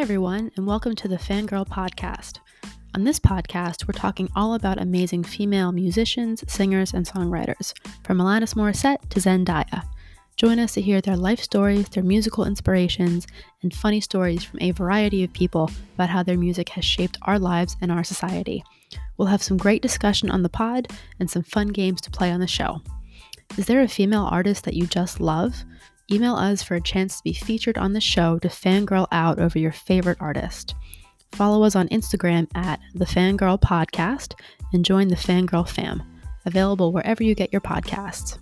everyone, and welcome to the Fangirl Podcast. On this podcast, we're talking all about amazing female musicians, singers, and songwriters, from Alanis Morissette to Zendaya. Join us to hear their life stories, their musical inspirations, and funny stories from a variety of people about how their music has shaped our lives and our society. We'll have some great discussion on the pod and some fun games to play on the show. Is there a female artist that you just love? Email us for a chance to be featured on the show to fangirl out over your favorite artist. Follow us on Instagram at the Fangirl Podcast and join the Fangirl fam, available wherever you get your podcasts.